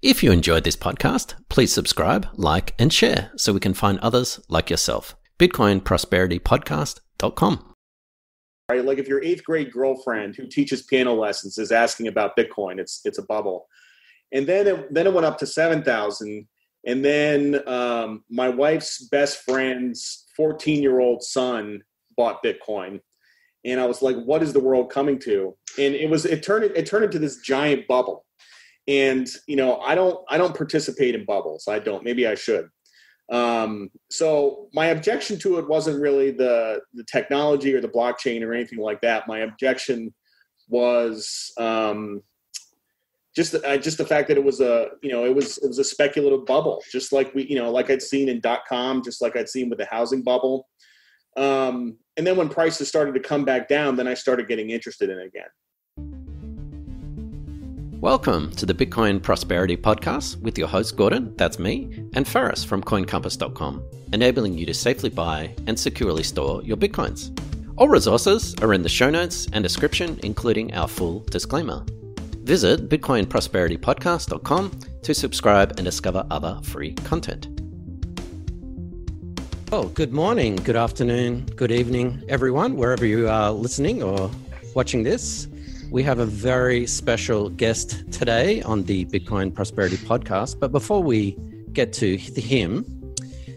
If you enjoyed this podcast, please subscribe, like, and share so we can find others like yourself. BitcoinProsperityPodcast.com. Right, like if your eighth grade girlfriend who teaches piano lessons is asking about Bitcoin, it's it's a bubble. And then it, then it went up to seven thousand, and then um, my wife's best friend's fourteen year old son bought Bitcoin, and I was like, "What is the world coming to?" And it was it turned it turned into this giant bubble and you know i don't i don't participate in bubbles. I don't maybe i should. Um, so my objection to it wasn't really the the technology or the blockchain or anything like that. My objection was um, just uh, just the fact that it was a you know it was it was a speculative bubble just like we you know like i'd seen in dot com just like i'd seen with the housing bubble. Um, and then when prices started to come back down then i started getting interested in it again Welcome to the Bitcoin Prosperity Podcast with your host, Gordon, that's me, and Faris from CoinCompass.com, enabling you to safely buy and securely store your Bitcoins. All resources are in the show notes and description, including our full disclaimer. Visit BitcoinProsperityPodcast.com to subscribe and discover other free content. Oh, good morning, good afternoon, good evening, everyone, wherever you are listening or watching this. We have a very special guest today on the Bitcoin Prosperity Podcast. But before we get to him,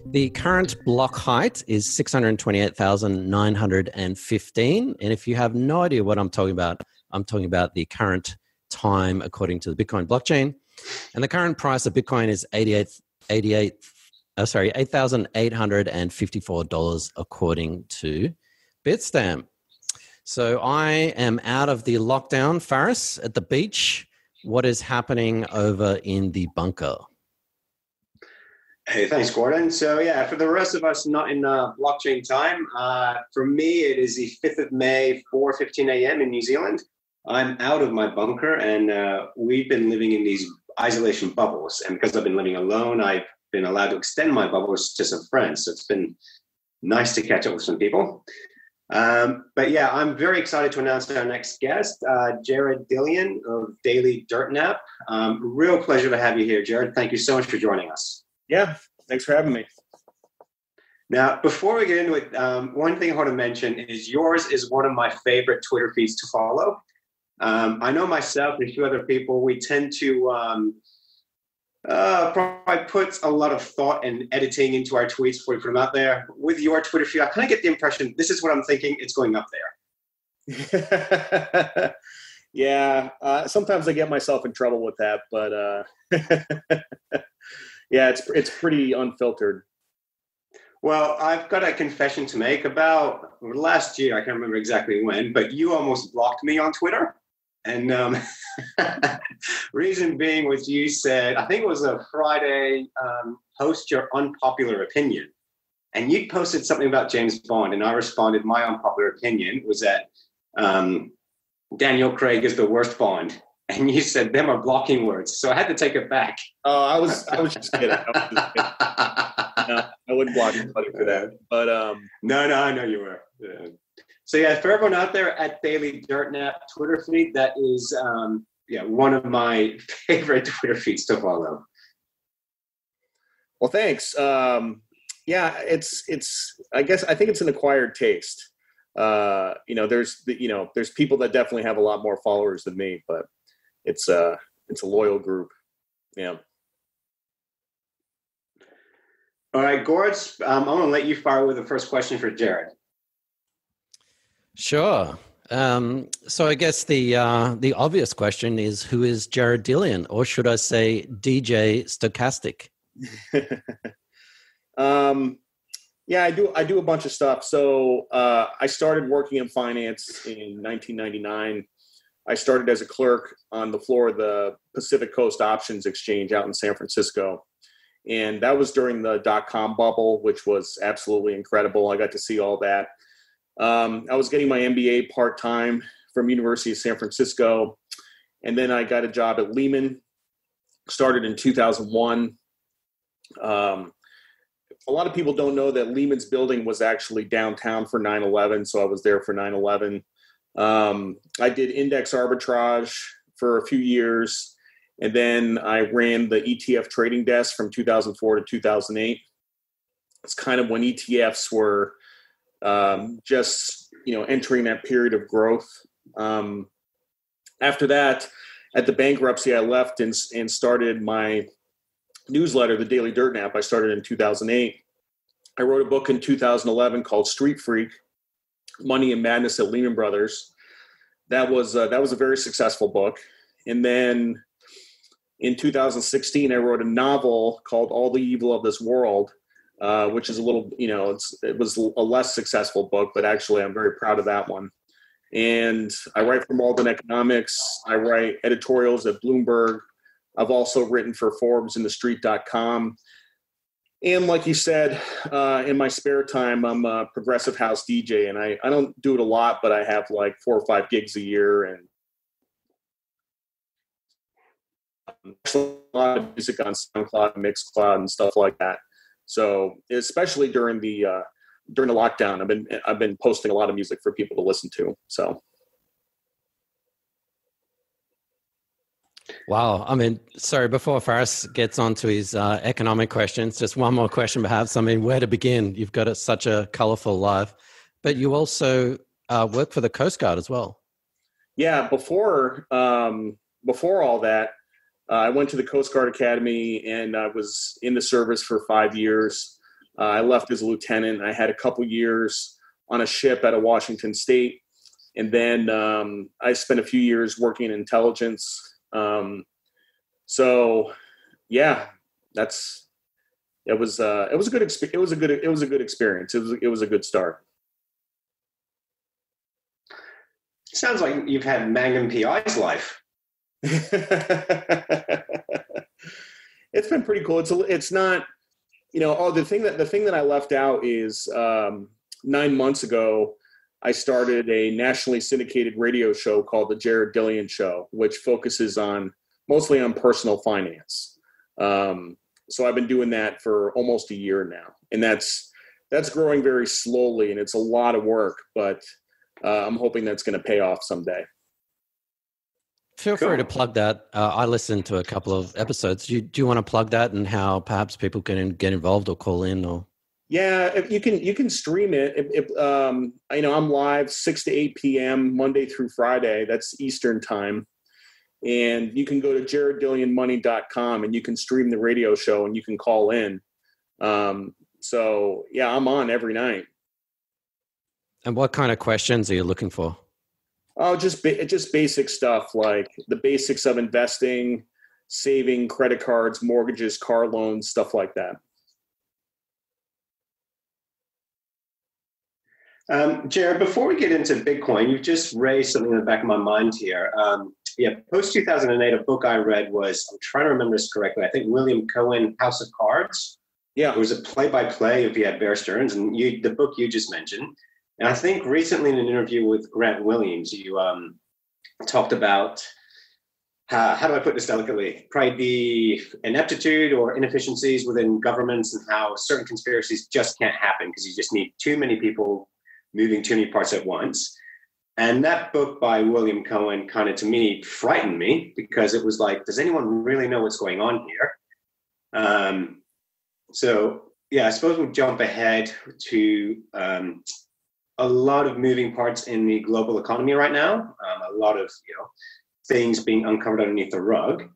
the current block height is 628,915. And if you have no idea what I'm talking about, I'm talking about the current time according to the Bitcoin blockchain. And the current price of Bitcoin is 88, 88 uh, sorry, $8,854 according to Bitstamp. So I am out of the lockdown, Faris, at the beach. What is happening over in the bunker? Hey, thanks, Gordon. So yeah, for the rest of us not in uh, blockchain time, uh, for me it is the 5th of May, 4:15 a.m. in New Zealand. I'm out of my bunker, and uh, we've been living in these isolation bubbles. And because I've been living alone, I've been allowed to extend my bubbles to some friends. So it's been nice to catch up with some people. Um, but yeah, I'm very excited to announce our next guest, uh, Jared Dillian of Daily Dirt Nap. Um, real pleasure to have you here, Jared. Thank you so much for joining us. Yeah, thanks for having me. Now, before we get into it, um, one thing I want to mention is yours is one of my favorite Twitter feeds to follow. Um, I know myself and a few other people, we tend to um, uh, probably puts a lot of thought and editing into our tweets before we put them out there. With your Twitter feed, I kind of get the impression this is what I'm thinking. It's going up there. yeah, uh, sometimes I get myself in trouble with that, but uh, yeah, it's it's pretty unfiltered. Well, I've got a confession to make about last year. I can't remember exactly when, but you almost blocked me on Twitter. And um, reason being was you said, I think it was a Friday, um, post your unpopular opinion. And you posted something about James Bond, and I responded, my unpopular opinion was that um, Daniel Craig is the worst Bond. And you said them are blocking words, so I had to take it back. Oh, I was I was just kidding. I, just kidding. no, I wouldn't block anybody for that. But um, no, no, I know you were. Yeah. So yeah, for everyone out there at Daily Dirt Nap Twitter feed, that is um, yeah one of my favorite Twitter feeds to follow. Well, thanks. Um, yeah, it's it's. I guess I think it's an acquired taste. Uh, you know, there's you know there's people that definitely have a lot more followers than me, but it's uh it's a loyal group. Yeah. All right, Gorge, um, I want to let you fire with the first question for Jared. Sure. Um, so I guess the uh, the obvious question is who is Jared Dillian, or should I say DJ Stochastic? um, yeah, I do. I do a bunch of stuff. So uh, I started working in finance in 1999. I started as a clerk on the floor of the Pacific Coast Options Exchange out in San Francisco. And that was during the dot com bubble, which was absolutely incredible. I got to see all that. Um, I was getting my MBA part time from University of San Francisco, and then I got a job at Lehman. Started in 2001. Um, a lot of people don't know that Lehman's building was actually downtown for 9/11, so I was there for 9/11. Um, I did index arbitrage for a few years, And then I ran the ETF trading desk from 2004 to 2008. It's kind of when ETFs were um, just you know entering that period of growth. Um, after that, at the bankruptcy, I left and, and started my newsletter, the Daily Dirt Nap. I started in 2008. I wrote a book in 2011 called Street Freak: Money and Madness at Lehman Brothers. That was uh, that was a very successful book. And then in 2016, I wrote a novel called All the Evil of This World, uh, which is a little, you know, it was a less successful book, but actually I'm very proud of that one. And I write for Mauldin Economics. I write editorials at Bloomberg. I've also written for Forbes and TheStreet.com. And like you said, uh, in my spare time, I'm a progressive house DJ, and I, I don't do it a lot, but I have like four or five gigs a year, and a lot of music on SoundCloud, Mixcloud, and stuff like that. So especially during the uh, during the lockdown, I've been I've been posting a lot of music for people to listen to. So. Wow. I mean, sorry, before Faris gets on to his uh, economic questions, just one more question perhaps. I mean, where to begin? You've got a, such a colorful life, but you also uh, work for the Coast Guard as well. Yeah, before um, before all that, uh, I went to the Coast Guard Academy and I was in the service for five years. Uh, I left as a lieutenant. I had a couple years on a ship at a Washington State, and then um, I spent a few years working in intelligence. Um, so, yeah, that's it was uh, it was a good experience. It was a good it was a good experience. It was it was a good start. Sounds like you've had Magnum PI's life. it's been pretty cool. It's a, it's not, you know, oh, the thing that the thing that I left out is um, nine months ago, I started a nationally syndicated radio show called the Jared Dillian Show, which focuses on mostly on personal finance. Um, so I've been doing that for almost a year now, and that's that's growing very slowly, and it's a lot of work, but uh, I'm hoping that's going to pay off someday. Feel cool. free to plug that. Uh, I listened to a couple of episodes. Do you, do you want to plug that and how perhaps people can get involved or call in or? Yeah, you can you can stream it. If, if, um, you know, I'm live six to eight p.m. Monday through Friday. That's Eastern time, and you can go to jareddillianmoney.com and you can stream the radio show and you can call in. Um, so yeah, I'm on every night. And what kind of questions are you looking for? Oh, just ba- just basic stuff like the basics of investing, saving, credit cards, mortgages, car loans, stuff like that. Um, Jared, before we get into Bitcoin, you've just raised something in the back of my mind here. Um, yeah, post 2008, a book I read was, I'm trying to remember this correctly, I think William Cohan, House of Cards. Yeah. It was a play by play of yeah, Bear Stearns, and you, the book you just mentioned. And I think recently in an interview with Grant Williams, you um, talked about uh, how do I put this delicately? Probably the ineptitude or inefficiencies within governments and how certain conspiracies just can't happen because you just need too many people moving too many parts at once. And that book by William Cohan kind of to me frightened me because it was like, does anyone really know what's going on here? Um, so yeah, I suppose we'll jump ahead to um, a lot of moving parts in the global economy right now. Um, a lot of you know things being uncovered underneath the rug.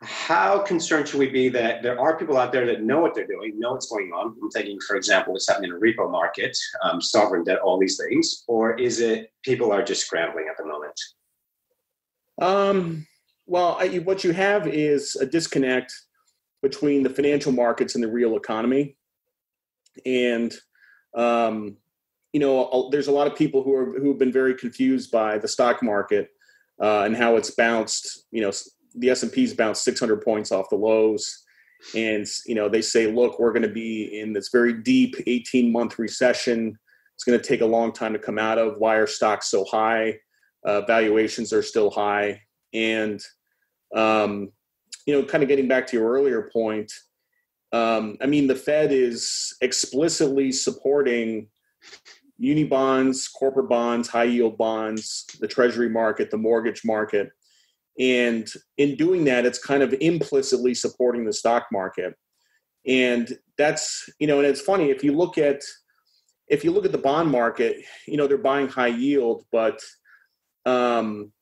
How concerned should we be that there are people out there that know what they're doing, know what's going on? I'm thinking, for example, what's happening in the repo market, um, sovereign debt, all these things, or is it people are just scrambling at the moment? Um, well, I, what you have is a disconnect between the financial markets and the real economy, and um, you know, there's a lot of people who are who have been very confused by the stock market uh, and how it's bounced. You know, the S and P's bounced 600 points off the lows, and you know they say, look, we're going to be in this very deep 18 month recession. It's going to take a long time to come out of. Why are stocks so high? Uh, valuations are still high, and um, you know, kind of getting back to your earlier point. Um, I mean, the Fed is explicitly supporting muni bonds, corporate bonds, high yield bonds, the treasury market, the mortgage market. and in doing that it's kind of implicitly supporting the stock market. And that's you know and it's funny if you look at if you look at the bond market you know they're buying high yield but um,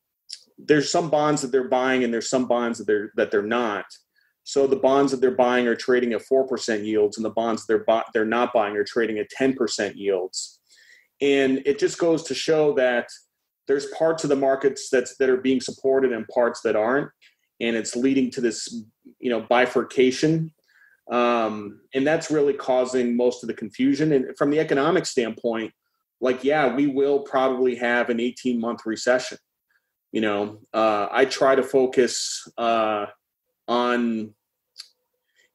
there's some bonds that they're buying and there's some bonds that they're that they're not. So the bonds that they're buying are trading at 4% yields and the bonds they're bu- they're not buying are trading at 10% yields and it just goes to show that there's parts of the markets that's that are being supported and parts that aren't. And it's leading to this you know bifurcation. Um, and that's really causing most of the confusion. And from the economic standpoint like yeah we will probably have an 18 month recession. You know uh, i try to focus uh, on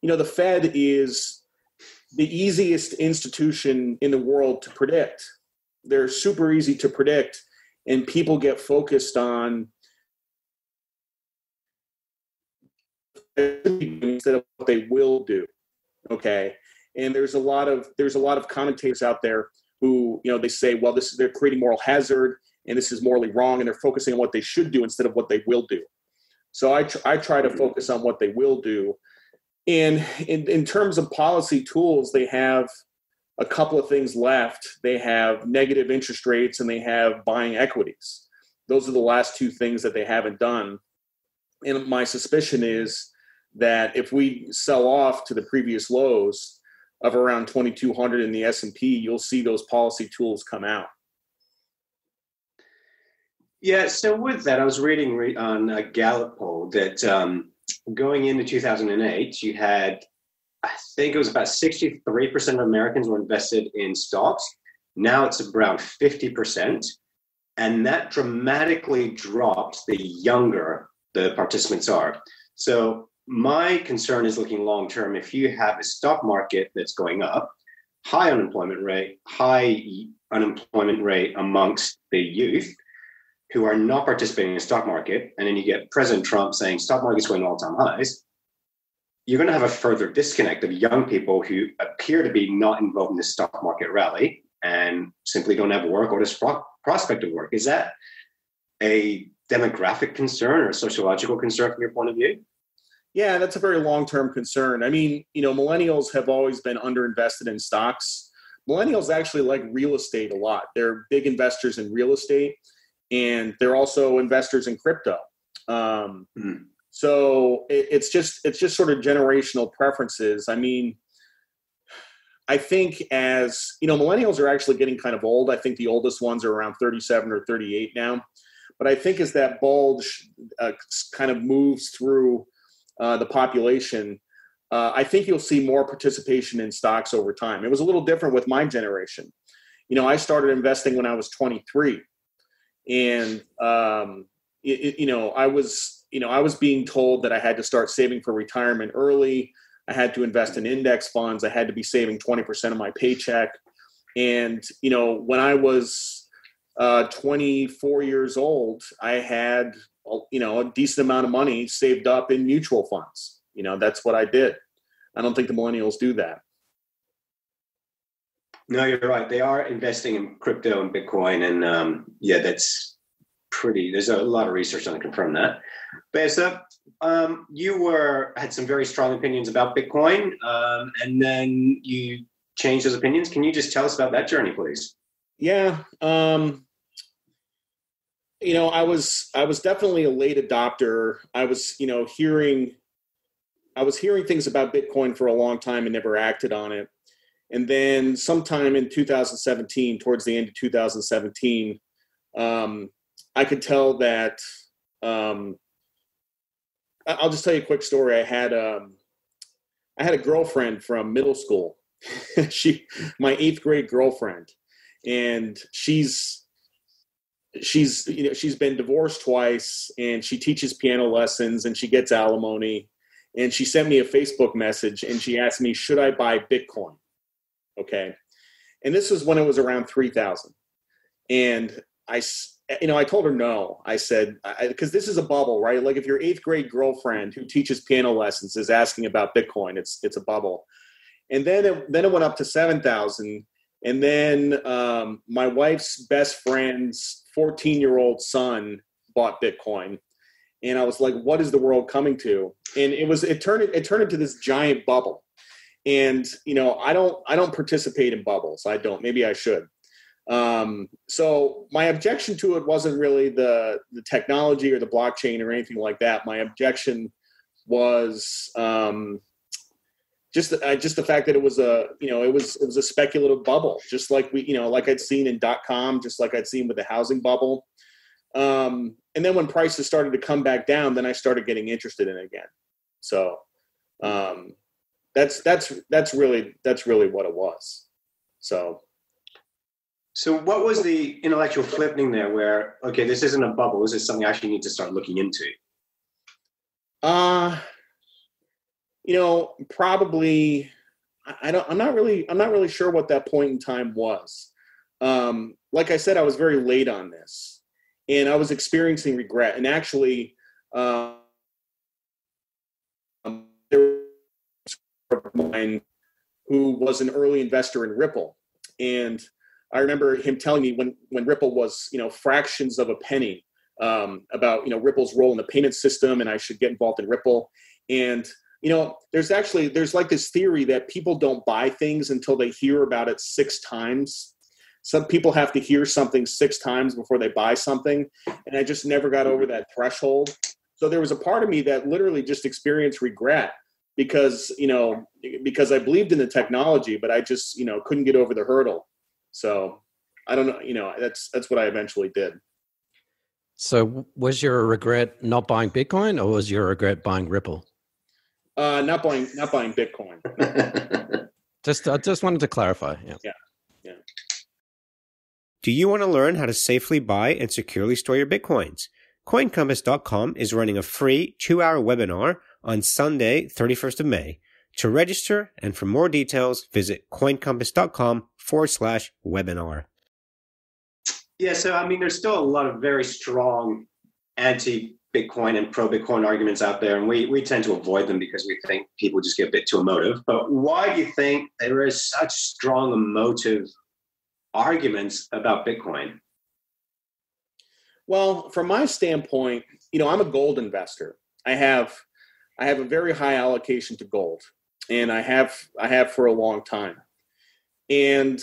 you know the fed is the easiest institution in the world to predict they're super easy to predict and people get focused on instead of what they will do okay? And there's a lot of there's a lot of commentators out there who you know they say well this is they're creating moral hazard and this is morally wrong and they're focusing on what they should do instead of what they will do. So i, tr- I try to focus on what they will do. And in, in terms of policy tools they have a couple of things left. They have negative interest rates and they have buying equities. Those are the last two things that they haven't done. And my suspicion is that if we sell off to the previous lows of around 2200 in the S&P, you'll see those policy tools come out. Yeah, so with that, I was reading on a Gallup poll that um, going into 2008, you had I think it was about 63% of Americans were invested in stocks. Now it's around 50%. And that dramatically dropped the younger the participants are. So my concern is looking long term. If you have a stock market that's going up, high unemployment rate, high unemployment rate amongst the youth who are not participating in the stock market, and then you get President Trump saying stock market's going all time highs, you're going to have a further disconnect of young people who appear to be not involved in the stock market rally and simply don't have work or this prospect of work. Is that a demographic concern or a sociological concern from your point of view? Yeah, that's a very long term concern. I mean, you know, millennials have always been underinvested in stocks. Millennials actually like real estate a lot. They're big investors in real estate and they're also investors in crypto. Um, mm-hmm. So it, it's just it's just sort of generational preferences. I mean, I think as you know, millennials are actually getting kind of old. I think the oldest ones are around 37 or 38 now. But I think as that bulge uh, kind of moves through uh, the population, uh, I think you'll see more participation in stocks over time. It was a little different with my generation. You know, I started investing when I was 23, and um, it, you know, I was you know, I was being told that I had to start saving for retirement early. I had to invest in index funds. I had to be saving 20% of my paycheck. And, you know, when I was uh, 24 years old, I had, you know, a decent amount of money saved up in mutual funds. You know, that's what I did. I don't think the millennials do that. No, you're right. They are investing in crypto and Bitcoin. And um, yeah, that's pretty, there's a lot of research on to confirm that. Besa, um, you were had some very strong opinions about Bitcoin, um, and then you changed those opinions. Can you just tell us about that journey, please? Yeah, um, you know, I was I was definitely a late adopter. I was, you know, hearing I was hearing things about Bitcoin for a long time and never acted on it. And then sometime in 2017, towards the end of 2017, um, I could tell that um, I'll just tell you a quick story. I had um, I had a girlfriend from middle school. she, my eighth grade girlfriend, and she's she's you know she's been divorced twice, and she teaches piano lessons, and she gets alimony. And she sent me a Facebook message, and she asked me, "Should I buy Bitcoin?" Okay, and this was when it was around three thousand, and I you know, I told her no. I said because this is a bubble, right? Like if your eighth grade girlfriend who teaches piano lessons is asking about Bitcoin, it's it's a bubble. And then it, then it went up to seven thousand, and then um, my wife's best friend's fourteen year old son bought Bitcoin, and I was like, "What is the world coming to?" And it was it turned it turned into this giant bubble. And you know, I don't I don't participate in bubbles. I don't. Maybe I should. Um, so my objection to it wasn't really the the technology or the blockchain or anything like that. My objection was um, just the, uh, just the fact that it was a you know it was it was a speculative bubble, just like we you know like I'd seen in dot com, just like I'd seen with the housing bubble. Um, and then when prices started to come back down, then I started getting interested in it again. So um, that's that's that's really that's really what it was. So. So what was the intellectual flipping there? Where okay, this isn't a bubble. This is something I actually need to start looking into. Uh you know, probably I don't I'm not really I'm not really sure what that point in time was. Um, like I said, I was very late on this and I was experiencing regret. And actually, um, there was a friend of mine who was an early investor in Ripple, and I remember him telling me when when Ripple was you know fractions of a penny um, about you know Ripple's role in the payment system, and I should get involved in Ripple. And you know, there's actually there's like this theory that people don't buy things until they hear about it six times. Some people have to hear something six times before they buy something and i just never got over that threshold. So there was a part of me that literally just experienced regret because you know because i believed in the technology but i just you know couldn't get over the hurdle so i don't know you know that's that's what i eventually did. So was your regret not buying bitcoin or was your regret buying ripple? Uh not buying not buying bitcoin. Just i just wanted to clarify yeah. Yeah yeah. Do you want to learn how to safely buy and securely store your Bitcoins? CoinCompass.com is running a free two hour webinar on Sunday, 31st of May. To register and for more details, visit coincompass.com forward slash webinar. Yeah, so I mean, there's still a lot of very strong anti Bitcoin and pro Bitcoin arguments out there, and we, we tend to avoid them because we think people just get a bit too emotive. But why do you think there is such strong emotive arguments about Bitcoin? Well, from my standpoint, you know, I'm a gold investor. I have I have a very high allocation to gold, and I have I have for a long time. And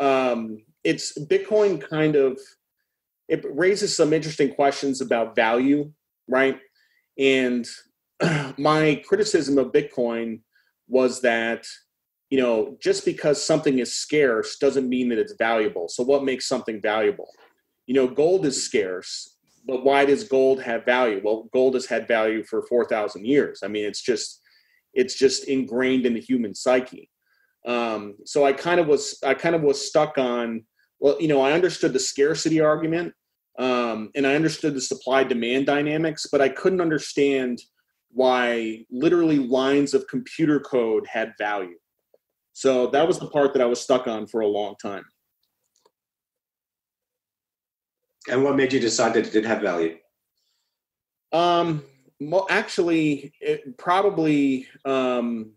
um, it's Bitcoin kind of it raises some interesting questions about value, right? And my criticism of Bitcoin was that you know, just because something is scarce doesn't mean that it's valuable. So, what makes something valuable? You know, gold is scarce, but why does gold have value? Well, gold has had value for 4,000 years. I mean, it's just, it's just ingrained in the human psyche. Um, so I kind of was, I kind of was stuck on, well, you know, I understood the scarcity argument, um, and I understood the supply demand dynamics, but I couldn't understand why literally lines of computer code had value. So that was the part that I was stuck on for a long time. And what made you decide that it did have value? Um, well, actually, probably. Um,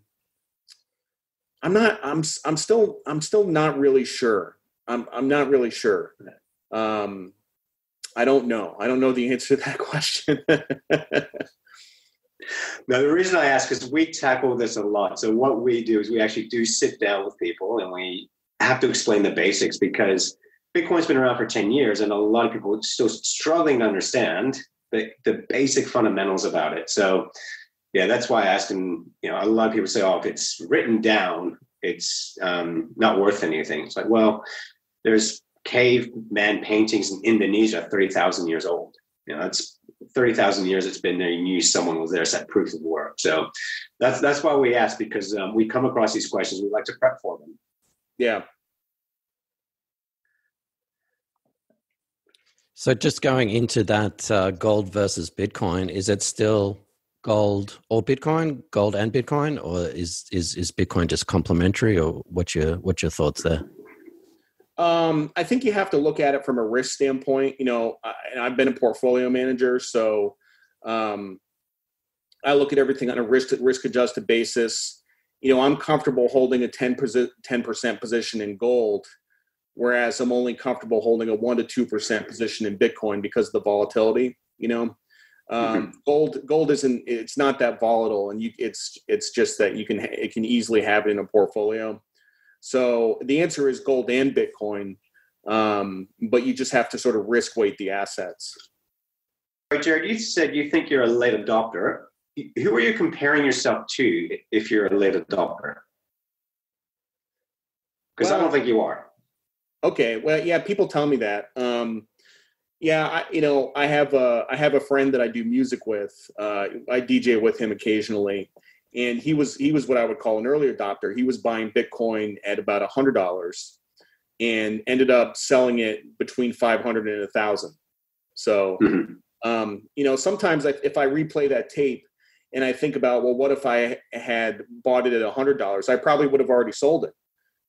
I'm not. I'm. I'm still. I'm still not really sure. I'm. I'm not really sure. Um, I don't know. I don't know the answer to that question. Now, the reason I ask is we tackle this a lot. So, what we do is we actually do sit down with people and we have to explain the basics because Bitcoin's been around for 10 years and a lot of people are still struggling to understand the, the basic fundamentals about it. So, yeah, that's why I asked him. You know, a lot of people say, oh, if it's written down, it's um, not worth anything. It's like, well, there's caveman paintings in Indonesia, 30,000 years old. You know, that's 30,000 years it's been there, you knew someone was there, set proof of work. So that's that's why we ask because um, we come across these questions, we like to prep for them. Yeah. So just going into that uh, gold versus Bitcoin, is it still gold or Bitcoin, gold and Bitcoin, or is is is Bitcoin just complementary, or what's your what's your thoughts there? Um, I think you have to look at it from a risk standpoint. You know, I, I've been a portfolio manager, so um, I look at everything on a risk risk adjusted basis. You know, I'm comfortable holding a 10 percent position in gold, whereas I'm only comfortable holding a one to two percent position in Bitcoin because of the volatility. You know, Um, mm-hmm. Gold gold isn't it's not that volatile, and you it's it's just that you can it can easily have it in a portfolio. So the answer is gold and Bitcoin, um, but you just have to sort of risk weight the assets. Right, Jared, you said you think you're a late adopter. Who are you comparing yourself to if you're a late adopter? Because well, I don't think you are. Okay, well, yeah, people tell me that. Um, yeah, I, you know, I have a I have a friend that I do music with. Uh, I DJ with him occasionally, and he was he was what I would call an early adopter. He was buying Bitcoin at about a hundred dollars, and ended up selling it between five hundred and a thousand. So, mm-hmm. um, you know, sometimes I, if I replay that tape and I think about, well, what if I had bought it at a hundred dollars? I probably would have already sold it.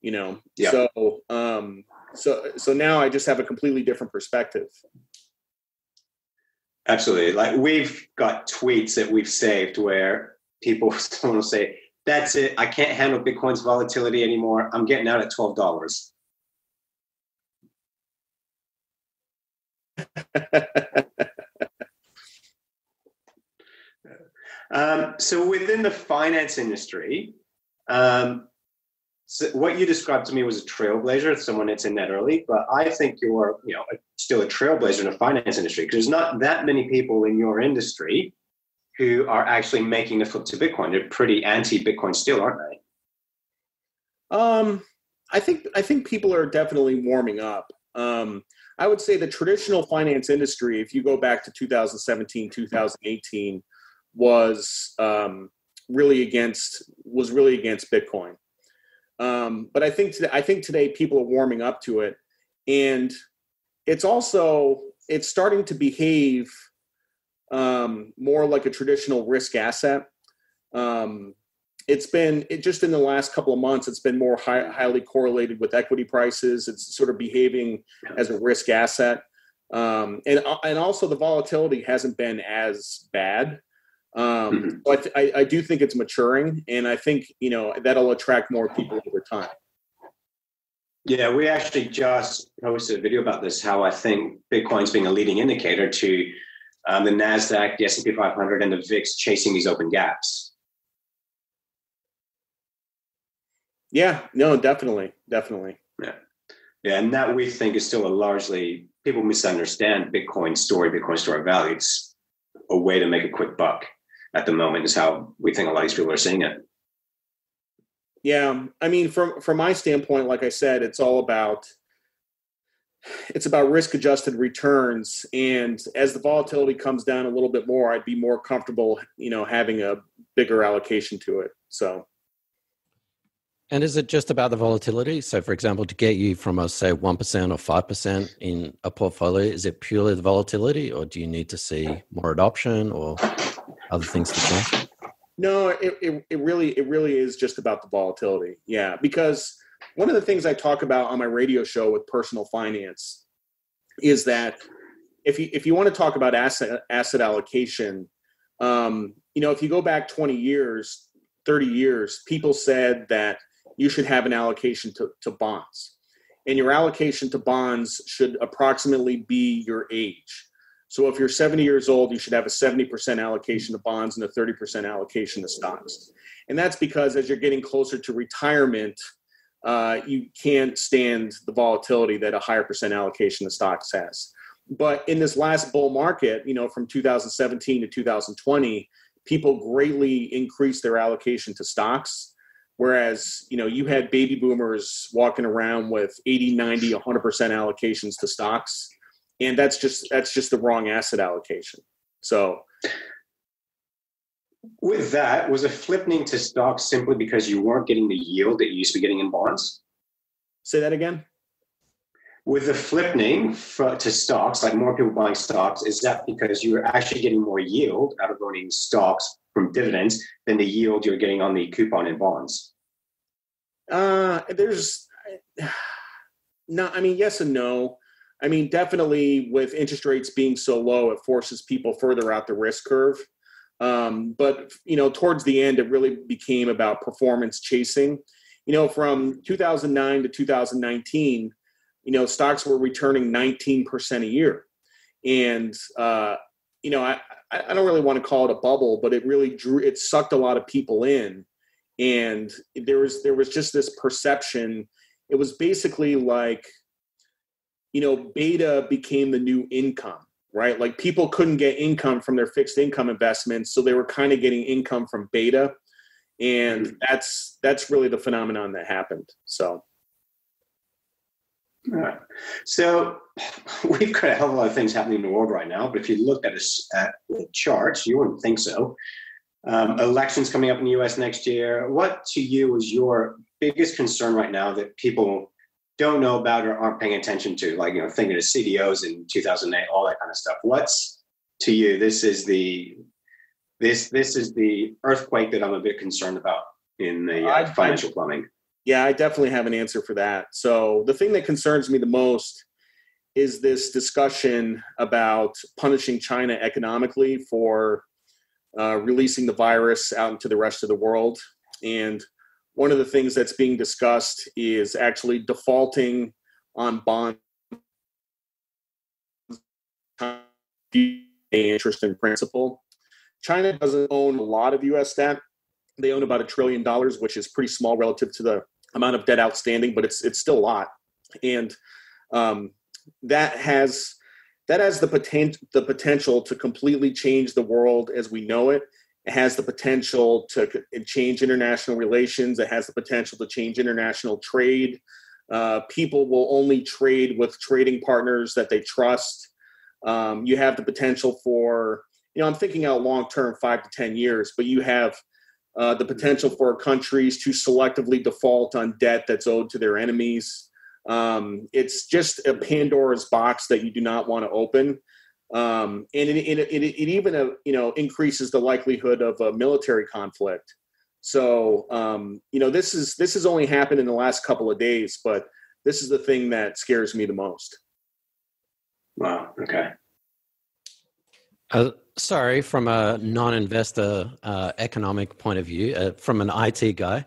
You know, yeah. so um, so so now I just have a completely different perspective. Absolutely. Like we've got tweets that we've saved where people someone will say, That's it, I can't handle Bitcoin's volatility anymore. I'm getting out at twelve dollars. um, so within the finance industry, um, so what you described to me was a trailblazer, someone that's in that early, but I think you're, you know, still a trailblazer in the finance industry because there's not that many people in your industry who are actually making the flip to Bitcoin. They're pretty anti-Bitcoin still, aren't they? Um, I think I think people are definitely warming up. Um, I would say the traditional finance industry, if you go back to 2017, 2018, was um, really against was really against Bitcoin. Um, but I think today, I think today people are warming up to it, and it's also it's starting to behave um, more like a traditional risk asset. Um, it's been it just in the last couple of months it's been more high, highly correlated with equity prices. It's sort of behaving as a risk asset. Um, and and also the volatility hasn't been as bad um, mm-hmm. but I, I do think it's maturing, and I think you know that'll attract more people over time. Yeah, we actually just posted a video about this. How I think Bitcoin's being a leading indicator to um, the Nasdaq, the S and P 500, and the VIX chasing these open gaps. Yeah, no, definitely, definitely. Yeah, yeah, and that we think is still a largely people misunderstand Bitcoin story, Bitcoin story value. It's a way to make a quick buck at the moment is how we think a lot of these people are seeing it. Yeah, I mean, from from my standpoint, like I said, it's all about it's about risk adjusted returns, and as the volatility comes down a little bit more, I'd be more comfortable, you know, having a bigger allocation to it. So. And is it just about the volatility? So, for example, to get you from a say one percent or five percent in a portfolio, is it purely the volatility, or do you need to see more adoption or other things to change? No, it, it, it really it really is just about the volatility. Yeah, because one of the things I talk about on my radio show with personal finance is that if you if you want to talk about asset asset allocation, um, you know, if you go back 20 years, 30 years, people said that you should have an allocation to, to bonds. And your allocation to bonds should approximately be your age. So if you're 70 years old, you should have a 70% allocation to bonds and a 30% allocation to stocks. And that's because as you're getting closer to retirement, uh, you can't stand the volatility that a higher percent allocation to stocks has. But in this last bull market, you know, from 2017 to 2020, people greatly increased their allocation to stocks. Whereas, you know, you had baby boomers walking around with 80, 90, 100% allocations to stocks and that's just that's just the wrong asset allocation. So with that, was it flipping to stocks simply because you weren't getting the yield that you used to be getting in bonds? Say that again. With the flipping to stocks, like more people buying stocks, is that because you're actually getting more yield out of owning stocks from dividends than the yield you're getting on the coupon in bonds? Uh, there's no, I mean, yes and no. I mean, definitely with interest rates being so low, it forces people further out the risk curve. Um, but you know, towards the end, it really became about performance chasing. You know, from 2009 to 2019, you know, stocks were returning 19% a year, and uh, you know, I, I, don't really want to call it a bubble, but it really drew it sucked a lot of people in, and there was there was just this perception. It was basically like, you know, beta became the new income, right? Like people couldn't get income from their fixed income investments, so they were kind of getting income from beta, and mm-hmm. that's that's really the phenomenon that happened. So. All right. So we've got a hell of a lot of things happening in the world right now, but if you look at, a, at the charts, you wouldn't think so. Um, elections coming up in the US next year. What to you is your biggest concern right now that people don't know about or aren't paying attention to? Like, you know, thinking of CDOs in 2008, all that kind of stuff. What's to you, this is the this this is the earthquake that I'm a bit concerned about in the uh, financial plumbing. Yeah, I definitely have an answer for that. So the thing that concerns me the most is this discussion about punishing China economically for uh, releasing the virus out into the rest of the world. And one of the things that's being discussed is actually defaulting on bond interest in principal. China doesn't own a lot of U.S. debt. They own about a trillion dollars, which is pretty small relative to the amount of debt outstanding, but it's it's still a lot. And um, that has that has the potential the potential to completely change the world as we know it. It has the potential to change international relations. It has the potential to change international trade. Uh, people will only trade with trading partners that they trust. Um, you have the potential for, you know, I'm thinking out long term, five to 10 years, but you have uh, the potential for countries to selectively default on debt that's owed to their enemies. Um, it's just a Pandora's box that you do not want to open. Um, and it, it, it, it even uh, you know increases the likelihood of a military conflict. So um, you know this is this has only happened in the last couple of days, but this is the thing that scares me the most. Wow. Okay. Uh, sorry, from a non-investor uh, economic point of view, uh, from an IT guy,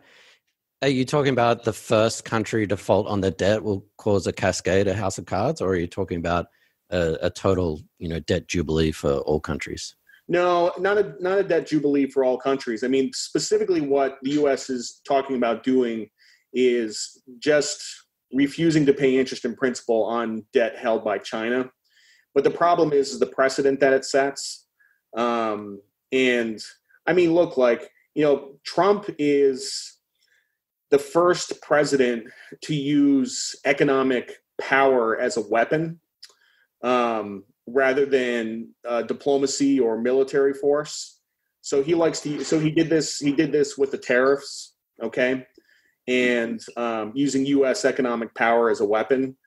are you talking about the first country default on the debt will cause a cascade, a house of cards, or are you talking about a, a total, you know, debt jubilee for all countries? No, not a not a debt jubilee for all countries. I mean, specifically, what the U.S. is talking about doing is just refusing to pay interest in principal on debt held by China. But the problem is, is the precedent that it sets. Um, and I mean, look, like you know, Trump is the first president to use economic power as a weapon um, rather than uh, diplomacy or military force. So he likes to. So he did this. He did this with the tariffs. Okay, and um, using U.S. economic power as a weapon.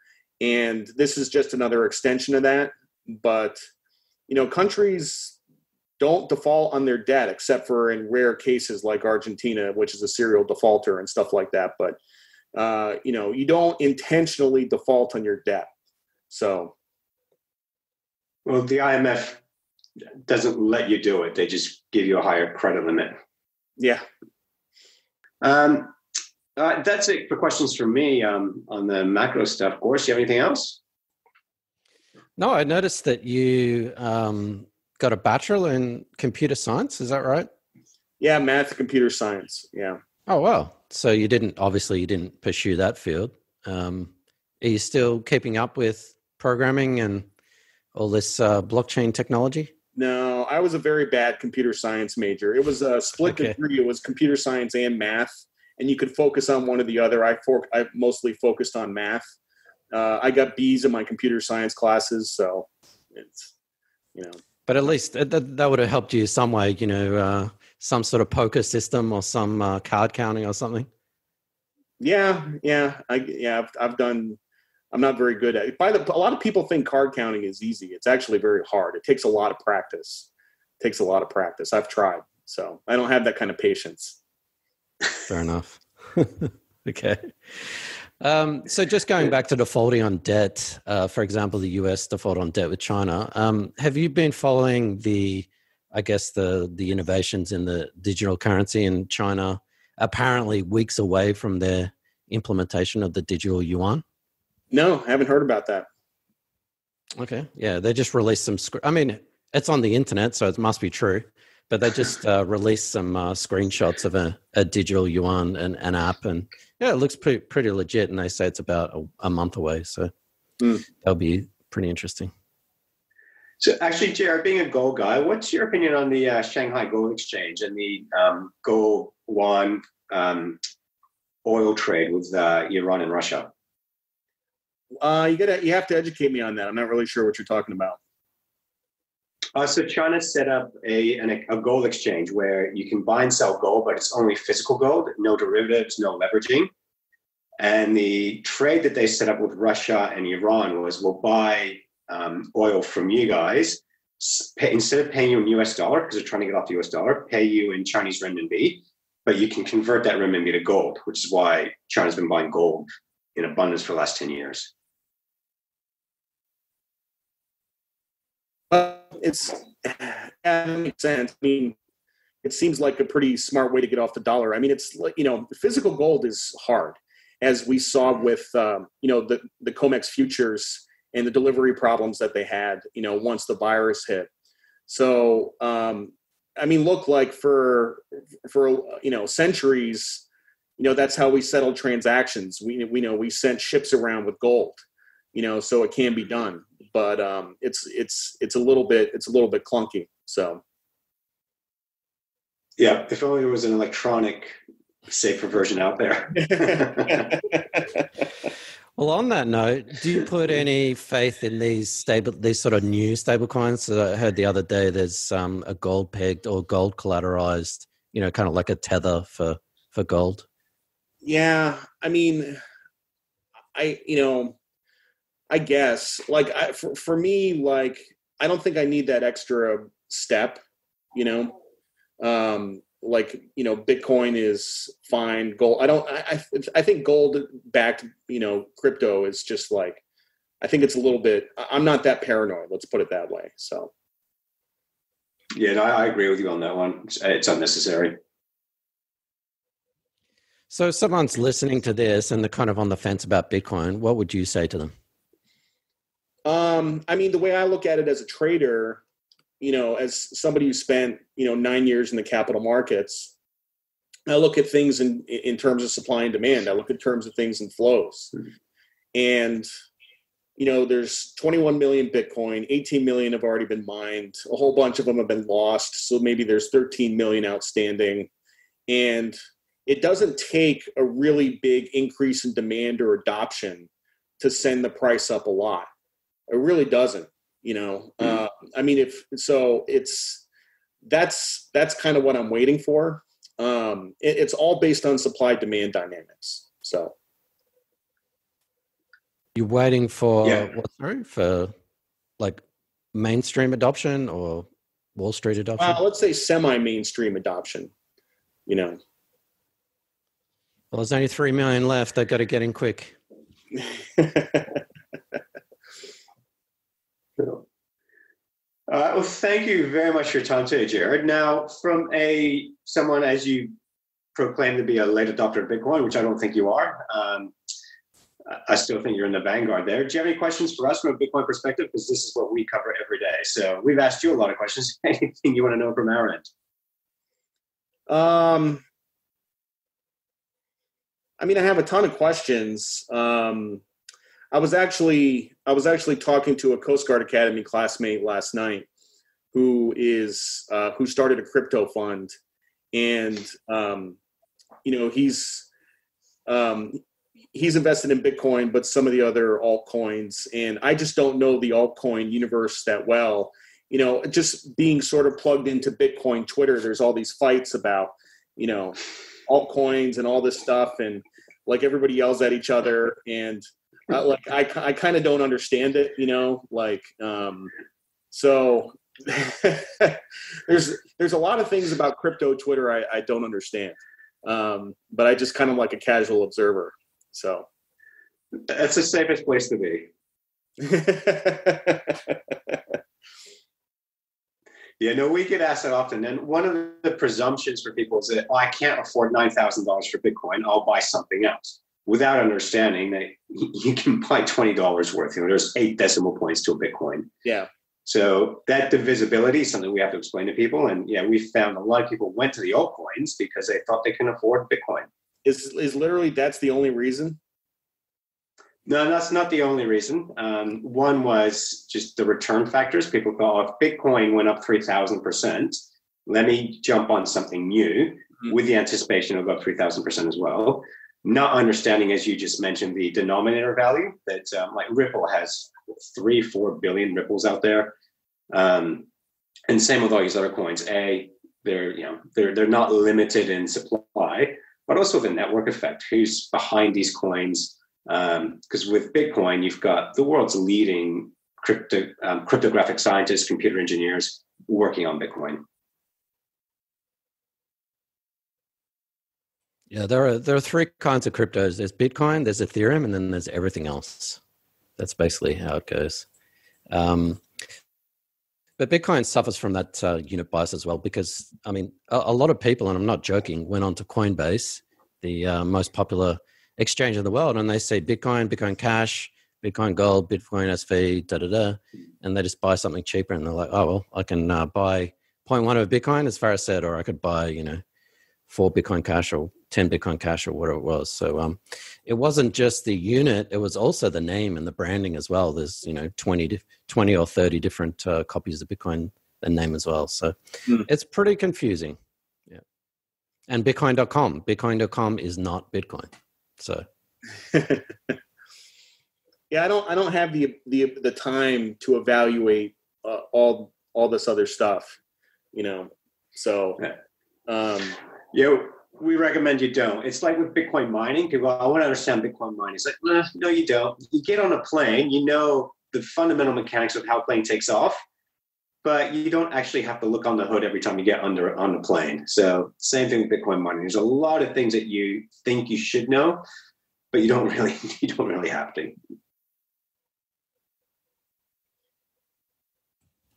And this is just another extension of that. But you know, countries don't default on their debt except for in rare cases like Argentina, which is a serial defaulter and stuff like that. But uh, you know, you don't intentionally default on your debt. So, well, the IMF doesn't let you do it; they just give you a higher credit limit. Yeah. Um, uh, that's it for questions for me um, on the macro stuff. Gorse, you have anything else? No, I noticed that you um, got a bachelor in computer science. Is that right? Yeah, math, computer science. Yeah. Oh wow! So you didn't obviously you didn't pursue that field. Um, are you still keeping up with programming and all this uh, blockchain technology? No, I was a very bad computer science major. It was a split okay. degree. It was computer science and math, and you could focus on one or the other. I for, I mostly focused on math. Uh, I got B's in my computer science classes, so it's you know but at least that, that would have helped you some way, you know, uh, some sort of poker system or some uh, card counting or something. Yeah, yeah, I yeah, I've, I've done. I'm not very good at it. By the, a lot of people think card counting is easy. It's actually very hard. It takes a lot of practice. It takes a lot of practice. I've tried, so I don't have that kind of patience. Fair enough. okay. Um, so just going back to defaulting on debt, uh, for example, the U.S. default on debt with China. Um, have you been following the, I guess the the innovations in the digital currency in China? Apparently, weeks away from their implementation of the digital yuan. No, I haven't heard about that. Okay, yeah, they just released some. I mean, it's on the internet, so it must be true. But they just uh, released some uh, screenshots of a, a digital yuan and an app, and yeah, it looks pretty pretty legit. And they say it's about a, a month away, so Mm. that'll be pretty interesting. So, actually, Jared, being a gold guy, what's your opinion on the uh, Shanghai Gold Exchange and the um, gold yuan um, oil trade with uh, Iran and Russia? Uh, you gotta you have to educate me on that. I'm not really sure what you're talking about. Uh, so China set up a, an, a gold exchange where you can buy and sell gold, but it's only physical gold, no derivatives, no leveraging. And the trade that they set up with Russia and Iran was we'll buy um, oil from you guys. Pay, instead of paying you in US dollar, because they're trying to get off the US dollar, pay you in Chinese renminbi, but you can convert that renminbi to gold, which is why China's been buying gold in abundance for the last 10 years. It's that makes sense. I mean, it seems like a pretty smart way to get off the dollar. I mean, it's you know, physical gold is hard, as we saw with um, you know the the Comex futures and the delivery problems that they had. You know, once the virus hit. So, um, I mean, look like for for you know centuries. You know that's how we settled transactions. We we know we sent ships around with gold. You know, so it can be done but um, it's it's it's a little bit it's a little bit clunky. So Yeah, if only there was an electronic safer version out there. Well, on that note, do you put any faith in these stable, these sort of new stable coins? So I heard the other day there's um, a gold pegged or gold collateralized, you know, kind of like a tether for for gold. Yeah, I mean, I you know, I guess like I, for for me like I don't think I need that extra step. You know, um, like you know, Bitcoin is fine. Gold, I don't. I I, I think gold backed you know crypto is just like. I think it's a little bit. I'm not that paranoid. Let's put it that way. So. yeah, no, I, agree with you on that one. It's unnecessary. So, if someone's listening to this and they're kind of on the fence about Bitcoin, what would you say to them? Um, I mean, the way I look at it as a trader, you know, as somebody who spent you know nine years in the capital markets, I look at things in in terms of supply and demand. I look at terms of things and flows, and you know, there's 21 million Bitcoin, 18 million have already been mined, a whole bunch of them have been lost, so maybe there's 13 million outstanding, and it doesn't take a really big increase in demand or adoption to send the price up a lot. It really doesn't, you know. Uh, I mean, if so, it's that's that's kind of what I'm waiting for. Um, it, it's all based on supply demand dynamics. So You're waiting for Yeah. what? Sorry, for like mainstream adoption or Wall Street adoption? uh, let's say semi-mainstream adoption. You know, well, there's only three million left. They've got to get in quick. Cool. Uh, well, thank you very much for your time today, Jared. Now, from a someone as you proclaim to be a late adopter of Bitcoin, which I don't think you are, um, I- I still think you're in the vanguard there. Do you have any questions for us from a Bitcoin perspective? Because this is what we cover every day. So we've asked you a lot of questions. Anything you want to know from our end? Um, I mean, I have a ton of questions. Um, I was actually I was actually talking to a Coast Guard Academy classmate last night, who is uh, who started a crypto fund, and um, you know he's um, he's invested in Bitcoin, but some of the other altcoins, and I just don't know the altcoin universe that well. You know, just being sort of plugged into Bitcoin Twitter, there's all these fights about you know altcoins and all this stuff, and like everybody yells at each other, and uh, like I, I kind of don't understand it, you know, like um, so. there's there's a lot of things about crypto Twitter I, I don't understand, um, but I just kind of like a casual observer. So That's the safest place to be. Yeah, no, we get asked that often. And one of the presumptions for people is that, oh, I can't afford $9,000 for Bitcoin. I'll buy something else without understanding that you can buy $20 worth. You know, there's eight decimal points to a Bitcoin. yeah, So that divisibility is something we have to explain to people. And yeah, we found a lot of people went to the altcoins because they thought they can afford Bitcoin. Is is literally that's the only reason? No, that's not the only reason. Um, one was just the return factors. People thought oh, if Bitcoin went up 3,000%, let me jump on something new mm-hmm. with the anticipation of up 3,000% as well. Not understanding, as you just mentioned, the denominator value that um, like Ripple has three, four billion ripples out there. Um, and same with all these other coins. A, they're, you know, they're, they're not limited in supply, but also the network effect. Who's behind these coins? Because um, with Bitcoin, you've got the world's leading crypto, um, cryptographic scientists, computer engineers working on Bitcoin. Yeah, there are there are three kinds of cryptos. There's Bitcoin, there's Ethereum, and then there's everything else. That's basically how it goes. Um, but Bitcoin suffers from that uh, unit bias as well because I mean a, a, lot of people, and I'm not joking, went onto Coinbase, the uh, most popular exchange in the world, and they say Bitcoin, Bitcoin Cash, Bitcoin Gold, Bitcoin SV, da da da, and they just buy something cheaper, and they're like, oh well, I can uh, buy 0.1 of Bitcoin, as Faris said, or I could buy you know four Bitcoin Cash or 10 Bitcoin Cash or whatever it was. So um, it wasn't just the unit, it was also the name and the branding as well. There's, you know, 20, 20 or 30 different uh, copies of Bitcoin the name as well. So mm. it's pretty confusing. Yeah. And Bitcoin.com, Bitcoin.com is not Bitcoin. So. yeah, I don't, I don't have the, the, the time to evaluate uh, all, all this other stuff, you know? So, um, yeah, we recommend you don't. It's like with Bitcoin mining. People, I want to understand Bitcoin mining. It's like, nah, no, you don't. You get on a plane, you know the fundamental mechanics of how a plane takes off, but you don't actually have to look on the hood every time you get under on the plane. So same thing with Bitcoin mining. There's a lot of things that you think you should know, but you don't really you don't really have to.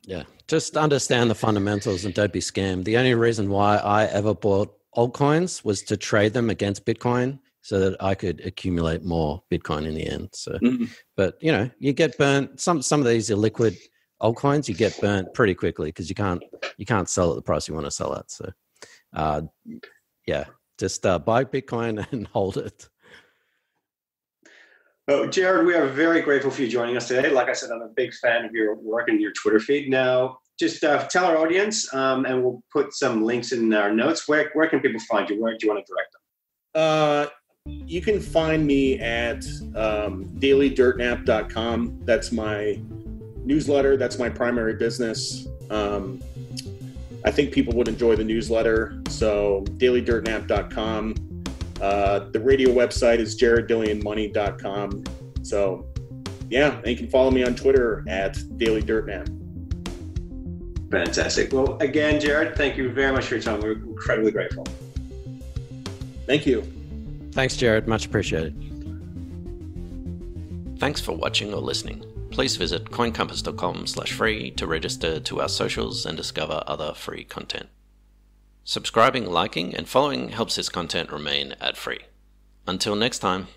Yeah, just understand the fundamentals and don't be scammed. The only reason why I ever bought altcoins was to trade them against Bitcoin so that I could accumulate more Bitcoin in the end. So, mm-hmm. but you know, you get burnt. Some some of these illiquid altcoins you get burnt pretty quickly because you can't you can't sell at the price you want to sell at. So, uh, yeah, just uh, buy Bitcoin and hold it. Oh, Jared, we are very grateful for you joining us today. Like I said, I'm a big fan of your work and your Twitter feed. Now, just uh, tell our audience, um, and we'll put some links in our notes. Where where can people find you? Where do you want to direct them? Uh, you can find me at um, dailydirtnap.com. That's my newsletter. That's my primary business. Um, I think people would enjoy the newsletter. So dailydirtnap.com. Uh, the radio website is jareddillianmoney.com. So yeah, and you can follow me on Twitter at dailydirtnap. Fantastic. Well, again, Jared, thank you very much for your time. We're incredibly grateful. Thank you. Thanks, Jared. Much appreciated. Thanks for watching or listening. Please visit coincompass.com slash free to register to our socials and discover other free content. Subscribing, liking, and following helps this content remain ad free. Until next time.